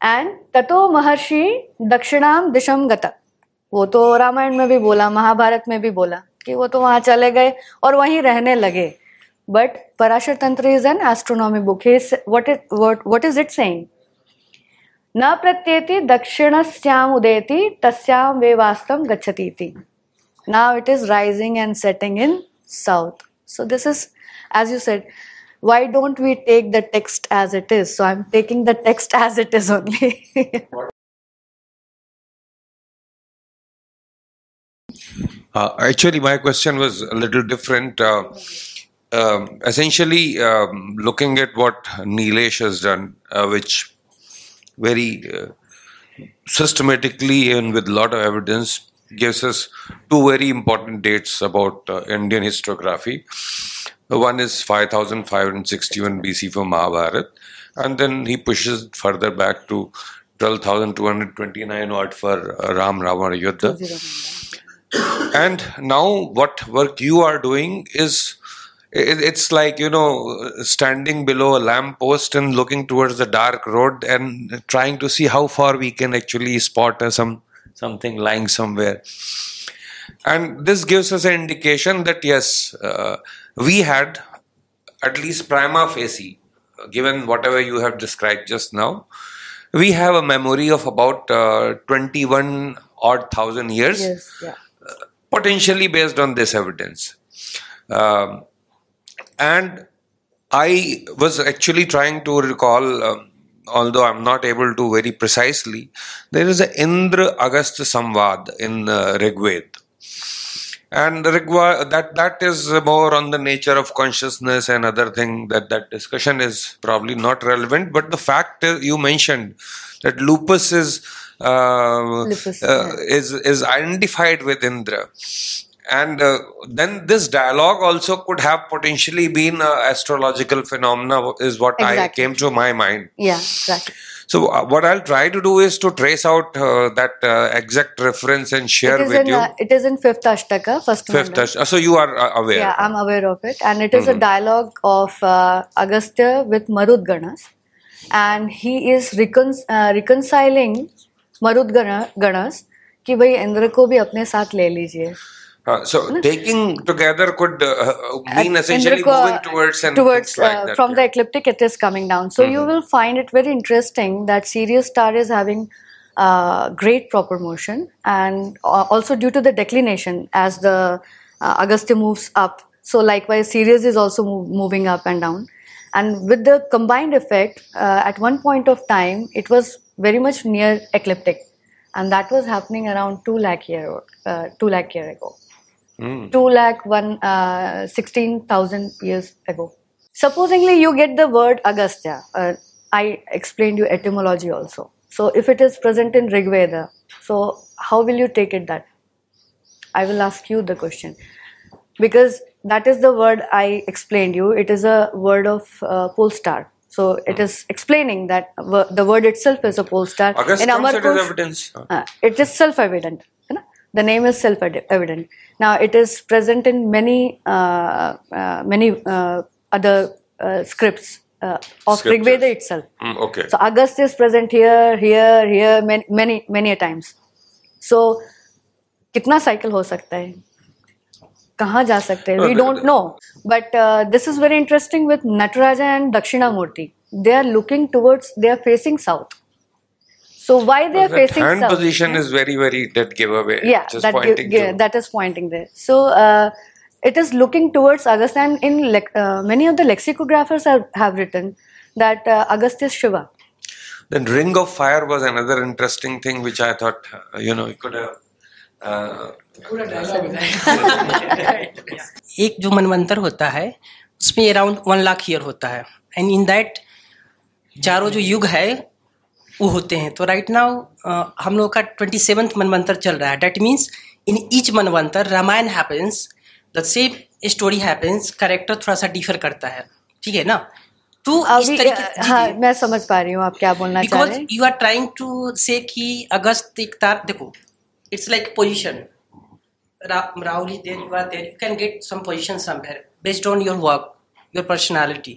S1: And ततो महर्षि दक्षिणाम दिशम गत वो तो रामायण में भी बोला, महाभारत में भी बोला कि वो तो वहाँ चले गए और वहीं रहने लगे। But Parashar Tantra is an astronomy book what is what is it saying न प्रत्येति दक्षिणस्याम उदेति तस्याम वे वास्तव गच्छति now it is rising and setting in south so this is as you said why don't we take the text as it is so i'm taking the text as it is only
S6: Uh, actually, my question was a little different. Uh, um, essentially, um, looking at what Nilesh has done, uh, which very uh, systematically and with a lot of evidence gives us two very important dates about uh, Indian historiography. One is 5561 BC for Mahabharat, and then he pushes further back to 12,229 odd for uh, Ram Ravana Yuddha. And now, what work you are doing is it's like you know standing below a lamp post and looking towards the dark road and trying to see how far we can actually spot uh, some something lying somewhere and this gives us an indication that yes uh, we had at least prima facie given whatever you have described just now we have a memory of about uh, 21 odd thousand years
S1: yes yeah
S6: potentially based on this evidence. Um, and I was actually trying to recall, um, although I'm not able to very precisely, there is an Indra Agastya Samvad in uh, Rigved. And Rigva, that that is more on the nature of consciousness and other thing. That that discussion is probably not relevant. But the fact is, you mentioned that lupus is uh,
S1: Lupus,
S6: uh, is is identified with Indra. And uh, then this dialogue also could have potentially been an astrological phenomena, is what I came to my mind.
S1: yeah exactly
S6: So uh, what I'll try to do is to trace out uh, that uh, exact reference and share
S1: it is
S6: with
S1: in
S6: you.
S1: uh, it is in fifth ashtaka first
S6: Fifth,
S1: mandal.
S6: ash- uh, so you are uh, aware.
S1: yeah i'm aware of it and it is a dialogue of uh, agastya with marud ganas and he is recon- uh, reconciling marud Gana- ganas कि भाई इंद्र को भी अपने साथ ले लीजिए
S6: uh, so taking together could uh, uh, mean
S1: Uh,
S6: essentially
S1: Indra
S6: moving towards and
S1: towards
S6: like
S1: uh,
S6: that.
S1: from the ecliptic it is coming down. So you will find it very interesting that sirius star is having uh, great proper motion and uh, also due to the declination as the uh, agastya moves up. So likewise sirius is also move, moving up and down. And with the combined effect uh, at one point of time it was very much near ecliptic. And that was happening around 2 lakh year uh, 2 lakh year ago two lakh one uh, sixteen thousand years ago. Supposingly, you get the word Agastya. Uh, I explained you etymology also. So, if it is present in Rig Veda, so how will you take it that? I will ask you the question because that is the word I explained you. It is a word of uh, pole star. So it is explaining that the word itself is a pole star.
S6: August
S1: in
S6: comes it as evidence.
S1: uh, it is self-evident है ना? The name is self-evident. Now it is present in many uh, uh, many uh, other uh, scripts uh, of
S6: Scriptures.
S1: Rig Veda itself.
S6: Mm, okay.
S1: So August is present here, here, here, many, many, many a times. So कितना cycle हो सकता है? कहाँ जा सकते हैं?
S6: Uh,
S1: We
S6: the-
S1: don't know. But uh, this is very interesting with Nataraja and Dakshinamurti. They are looking towards, they are facing south. So why they are
S6: that
S1: facing
S6: hand
S1: south?
S6: position is very, very that giveaway.
S1: yeah
S6: just
S1: that,
S6: pointing
S1: gi-
S6: to.
S1: that is pointing there so uh, it is looking towards Agastya and in lec- uh, many of the lexicographers have, have written that uh, Agastya is Shiva
S6: Then ring of fire was another interesting thing which I thought uh, you know you could have. Uh,
S7: एक जो मनवंतर होता है उसमें around one lakh year होता है and in that चारों जो युग है वो होते हैं। तो राइट नाउ हम लोग का ट्वेंटी सेवन्थ मनवंतर चल रहा है। Date means in each manvantara Ramayana happens the same story happens character थोड़ा सा डिफर करता है। ठीक है ना? तो इस तरीके
S1: हाँ मैं समझ पा रही हूँ आप क्या बोलना चाह रहे हैं।
S7: यू आर ट्राइंग टू से कि अगस्त एक तार देखो it's like position Rahul there you are there. You can get some position somewhere based on your work your personality.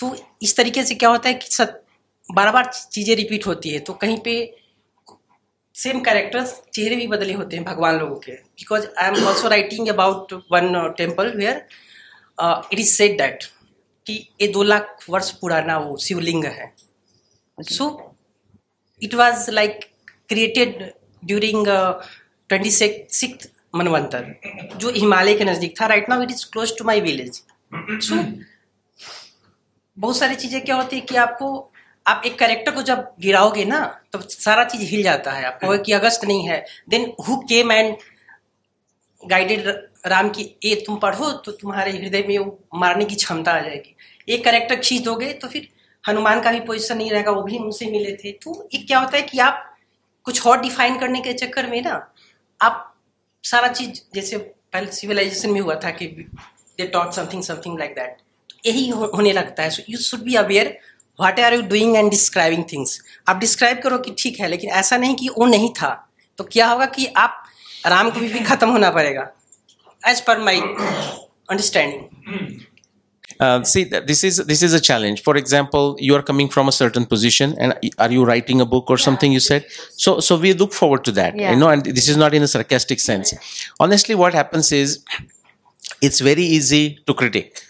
S7: तो इस तरीके से क्या होता है कि सत बार बार चीज़ें रिपीट होती है तो कहीं पे सेम कैरेक्टर्स चेहरे भी बदले होते हैं भगवान लोगों के। Because I am also writing about one temple where it is said that कि ये दो लाख वर्ष पुराना वो शिवलिंग है। So it was like created during uh, 26th मनवंतर जो हिमालय के नज़दीक था। Right now it is close to my village so बहुत सारी चीज़ें क्या होती है कि आपको आप एक कैरेक्टर को जब गिराओगे ना तो सारा चीज़ हिल जाता है आपको। कि अगस्त नहीं है। Then who came and guided Ram की ये तुम पढ़ो तो तुम्हारे हृदय में वो मारने की क्षमता आ जाएगी। एक करेक्टर खींच दोगे तो फिर हनुमान का भी पोजिशन नहीं रहेगा वो भी उनसे मिले थे। तो ये क्या होता है कि आप कुछ और डिफाइन करने के चक्कर में ना आप सारा चीज़ जैसे पहले सिविलाइजेशन में हुआ था कि they taught something something like that यही होने लगता है। So you should be aware what are you doing and describing things आप डिस्क्राइब करो कि ठीक है लेकिन ऐसा नहीं कि वो नहीं था तो क्या होगा कि आप राम को भी, भी खत्म होना पड़ेगा as per my understanding
S3: Uh, see, this is this is a challenge. For example, you are coming from a certain position, and are you writing a book or yeah. something? You said so. So we look forward to that.
S1: Yeah.
S3: You know, and this is not in a sarcastic sense. Honestly, what happens is, it's very easy to critique.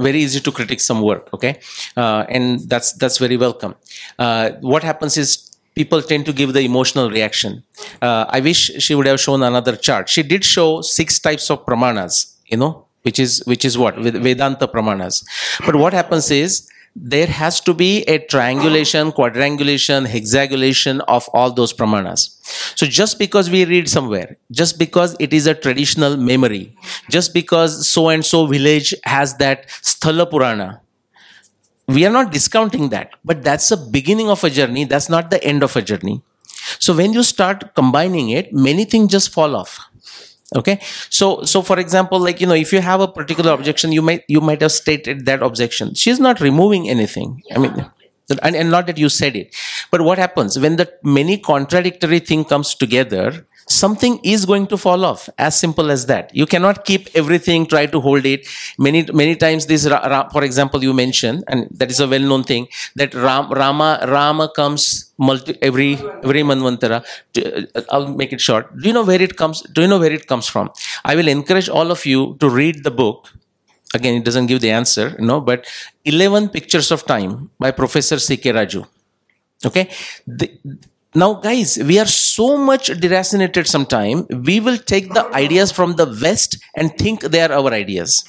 S3: Very easy to critique some work. Okay, uh, and that's that's very welcome. Uh, what happens is people tend to give the emotional reaction. Uh, I wish she would have shown another chart. She did show six types of pramanas, you know, which is which is what Ved- Vedanta pramanas. But what happens is there has to be a triangulation, quadrangulation, hexagulation of all those pramanas. So just because we read somewhere, just because it is a traditional memory, just because so and so village has that Sthala Purana, we are not discounting that. But that's the beginning of a journey. That's not the end of a journey. So when you start combining it many things just fall off okay? So so for example like you know if you have a particular objection you might you might have stated that objection. She's not removing anything. I mean and, and not that you said it. But what happens when the many contradictory thing comes together something is going to fall off as simple as that. You cannot keep everything try to hold it. Many many times this for example you mentioned and that is a well known thing that Ram, rama rama comes multi every every manvantara uh, i'll make it short. Do you know where it comes do you know where it comes from? I will encourage all of you to read the book. Again it doesn't give the answer you know but 11 pictures of time by professor ck raju. Okay? The, now guys we are so much deracinated sometime. We will take the ideas from the west and think they are our ideas.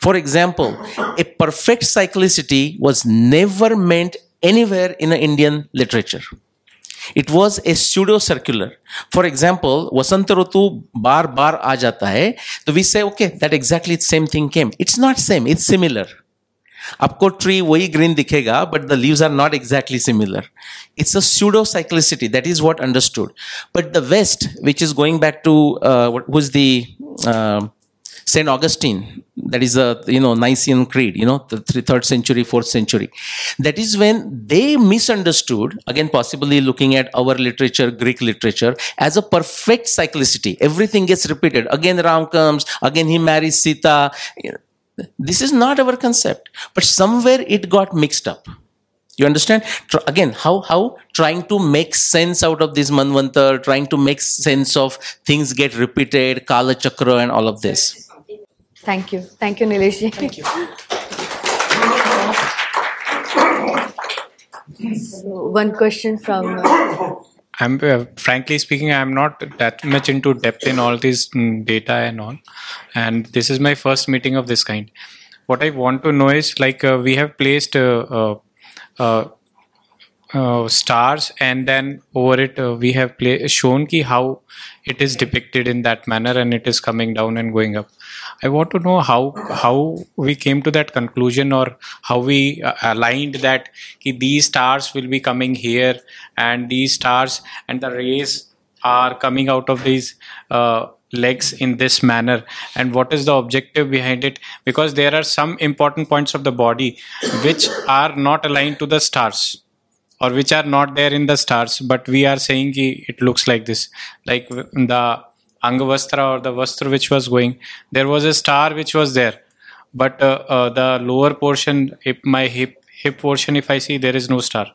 S3: For example a perfect cyclicity was never meant anywhere in a indian literature. It was a pseudo circular for example vasant ritu bar bar aa jata hai so we say okay that exactly same thing came. It's not same it's similar आपको tree वही green दिखेगा but the leaves are not exactly similar it's a pseudo cyclicity that is what understood but the west which is going back to uh, what was the uh, saint augustine that is a you know nicene creed you know the three, third century fourth century that is when they misunderstood again possibly looking at our literature greek literature as a perfect cyclicity everything gets repeated again ram comes again he marries sita this is not our concept but somewhere it got mixed up you understand Tr- again how how trying to make sense out of this manvantar trying to make sense of things get repeated kala chakra and all of this
S1: Thank you. Thank you, Nilesh.
S7: Thank you.
S1: So, one question from. Uh,
S8: I'm uh, frankly speaking, I'm not that much into depth in all this mm, data and all, and this is my first meeting of this kind. What I want to know is like uh, we have placed uh, uh, uh, uh, stars and then over it we have play, shown ki how it is depicted in that manner and it is coming down and going up i want to know how how we came to that conclusion or how we uh, aligned that these stars will be coming here and these stars and the rays are coming out of these uh, legs in this manner. And what is the objective behind it? Because there are some important points of the body which are not aligned to the stars or which are not there in the stars but we are saying it looks like this. Like the angavastra or the vastra which was going there was a star which was there but uh, uh, the lower portion if my hip hip portion if i see there is no star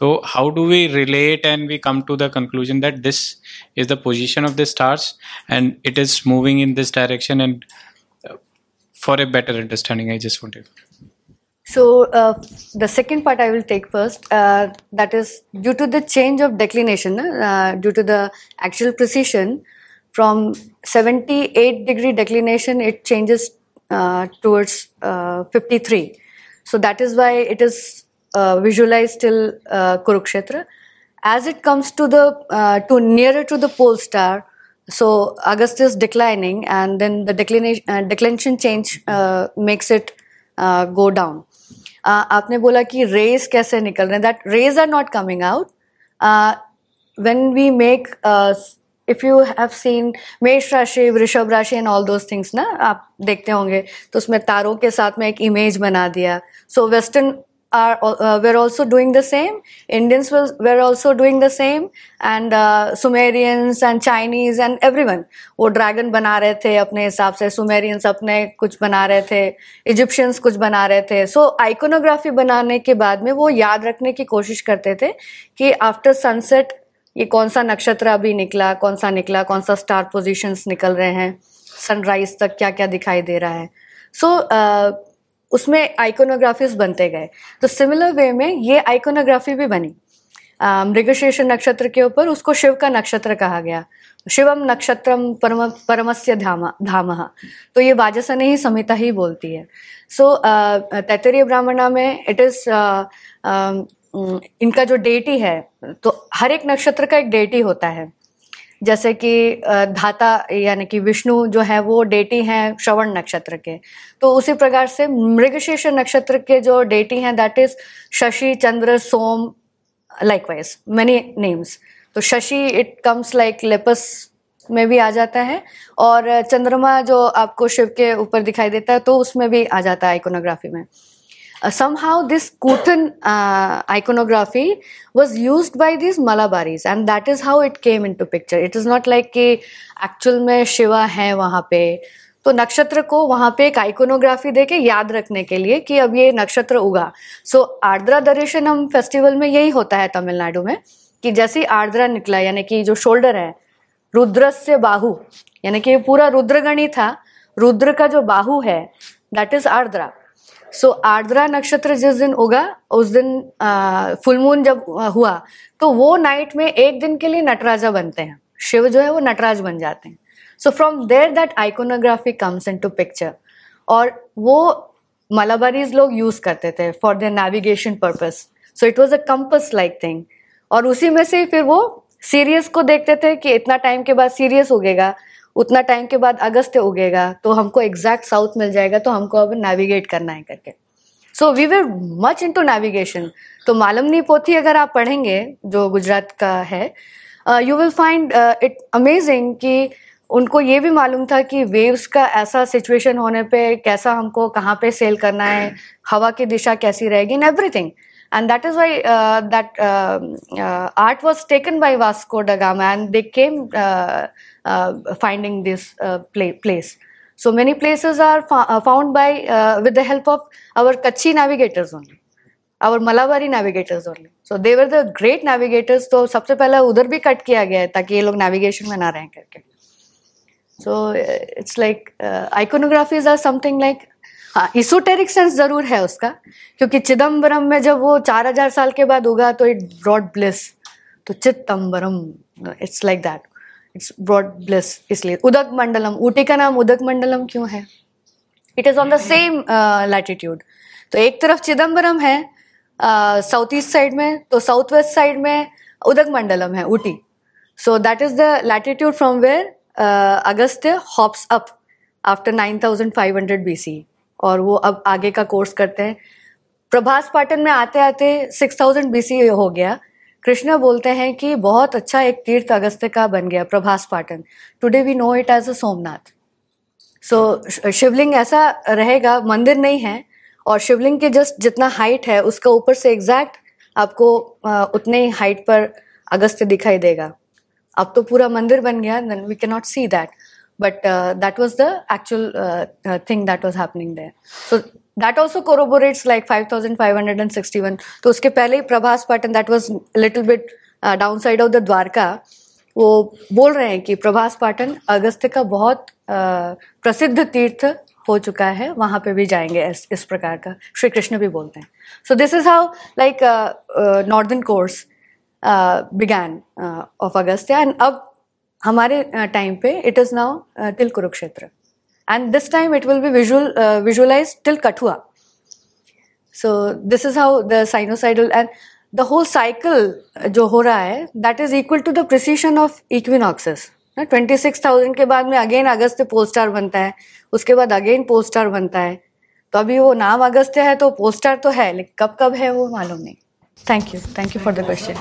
S8: so how do we relate and we come to the conclusion that this is the position of the stars and it is moving in this direction and uh, for a better understanding i just wanted
S1: So uh, the second part I will take first. Uh, that is due to the change of declination, uh, due to the actual precession, from 78 degree declination, it changes uh, towards uh, 53. So that is why it is uh, visualized till uh, Kurukshetra. As it comes to the uh, to nearer to the pole star, so Agastya's declining, and then the declination uh, declination change makes it go down. आपने बोला कि raise कैसे निकल रहे हैं that rays are not coming out when we make uh, you have seen Mesha rashi Vrishabha राशि and all those things ना आप देखते होंगे तो उसमें तारों के साथ में एक इमेज बना दिया। So western we're also doing the same. Indians was were also doing the same. And uh, sumerians and chinese and everyone वो ड्रैगन बना रहे थे अपने हिसाब से। सुमेरियंस अपने कुछ बना रहे थे। इजिप्शियंस कुछ बना रहे थे। सो so, आइकोनोग्राफी बनाने के बाद में वो याद रखने की कोशिश करते थे कि आफ्टर सनसेट ये कौन सा नक्षत्र अभी निकला कौन सा निकला कौन सा स्टार पोजीशंस निकल रहे हैं सनराइज तक क्या क्या दिखाई दे रहा है। सो so, uh, उसमें आइकोनोग्राफीज बनते गए। तो सिमिलर वे में ये आइकोनोग्राफी भी बनी। मृगशीर्ष नक्षत्र के ऊपर उसको शिव का नक्षत्र कहा गया। शिवम नक्षत्रम परम परमस्य धाम धाम। तो ये वाजसने ही संहिता ही बोलती है। सो so, तैतरीय ब्राह्मणा में इट इज़ इनका जो डेटी है तो हर एक नक्षत्र का एक डेटी होता है। जैसे कि धाता यानी कि विष्णु जो है, वो डेटी हैं श्रवण नक्षत्र के। तो उसी प्रकार से मृगशीर्ष नक्षत्र के जो डेटी हैं that is Shashi, Chandra, Soma likewise many names तो Shashi it comes like Lepus में भी आ जाता है और चंद्रमा जो आपको शिव के ऊपर दिखाई देता है तो उसमें भी आ जाता है आइकोनोग्राफी में। Uh, somehow this Kutan uh, iconography was used by these Malabaris and that is how it came into picture. It is not like कि actual में शिवा है वहाँ पे तो नक्षत्र को वहाँ पे एक आइकोनोग्राफी देके याद रखने के लिए कि अब ये नक्षत्र उगा। सो so, आर्द्रा दर्शनम फेस्टिवल में यही होता है तमिलनाडु में कि जैसे आर्द्रा निकला यानी कि जो शोल्डर है रुद्र से बाहु यानी कि पूरा रुद्रगणी था रुद्र का जो बाहु है that is Ardra. So so, Ardra नक्षत्र जिस दिन उगा उस दिन फुल मून जब हुआ तो वो नाइट में एक दिन के लिए नटराजा बनते हैं। शिव जो है वो नटराज बन जाते हैं। So from there that iconography comes into picture और वो मलाबारीज लोग यूज़ करते थे for their navigation purpose so it was a compass like thing और उसी में से फिर वो सीरियस को देखते थे कि इतना टाइम के बाद सीरियस उगेगा। उतना टाइम के बाद अगस्त उगेगा तो हमको एग्जैक्ट साउथ मिल जाएगा तो हमको अब नेविगेट करना है करके। So we were much into navigation तो मालूम मालमनी पोथी अगर आप पढ़ेंगे जो गुजरात का है you will find it amazing कि उनको ये भी मालूम था कि वेव्स का ऐसा सिचुएशन होने पे कैसा हमको कहाँ पे सेल करना है हवा की दिशा कैसी रहेगी in everything and that is why uh, that uh, uh, art was taken by uh, uh, finding this uh, pla- place. So many places are uh, found by uh, with the help of our Kachi navigators only, our Malabari navigators only. So they were the great navigators. तो सबसे पहला उधर भी cut किया गया है ताकि ये लोग नेविगेशन में ना रहें करके so it's like iconographies are something like हाँ इsoteric सेंस ज़रूर है उसका क्योंकि चिदम्बरम में जब वो चार हज़ार साल के बाद उगा तो इट ब्रॉड ब्लिस तो Chidambaram it's like that it's broad bliss इसलिए। उदक मंडलम, ऊटी का नाम उदक मंडलम क्यों है? It is on the same latitude तो एक तरफ़ चिदम्बरम है साउथ ईस्ट साइड में तो साउथ वेस्ट साइड में उदक मंडलम है, Ooty. So that is the latitude from where Agastya hops up after nine thousand five hundred B C और वो अब आगे का कोर्स करते हैं। प्रभास पाटन में आते आते सिक्स थाउज़ेंड बी सी हो गया। कृष्णा बोलते हैं कि बहुत अच्छा एक तीर्थ अगस्त्य का बन गया, Prabhas Patan. Today we know it as a Somnath so शिवलिंग ऐसा रहेगा, मंदिर नहीं है, और शिवलिंग के जस्ट जितना हाइट है, उसका ऊपर से एग्जैक्ट आपको उतने ही हाइट पर अगस्त्य दिखाई देगा। अब तो पूरा मंदिर बन गया then we cannot see that but that was the actual thing that was happening there so that also corroborates like 5561 तो उसके पहले ही Prabhas Patan that was little bit down side of the Dwarka वो बोल रहे हैं कि प्रभास पाटन अगस्त का बहुत अ, प्रसिद्ध तीर्थ हो चुका है वहाँ पे भी जाएँगे इस, इस प्रकार का। श्री कृष्ण भी बोलते हैं। So this is how like northern course began of Agastya and अब हमारे टाइम पे it is now till Kurukshetra and this time it will be visual visualize till Kathua so this is how the sinusoidal, and the whole cycle जो हो रहा है, that is equal to the precision of equinoxes. Twenty six thousand के बाद में again Agastya पोस्टार बनता है, उसके बाद अगेन पोस्टार बनता है। तो अभी वो नाम अगस्त्य है तो पोस्टार तो है, लेकिन कब कब है वो मालूम नहीं। Thank you thank you for the question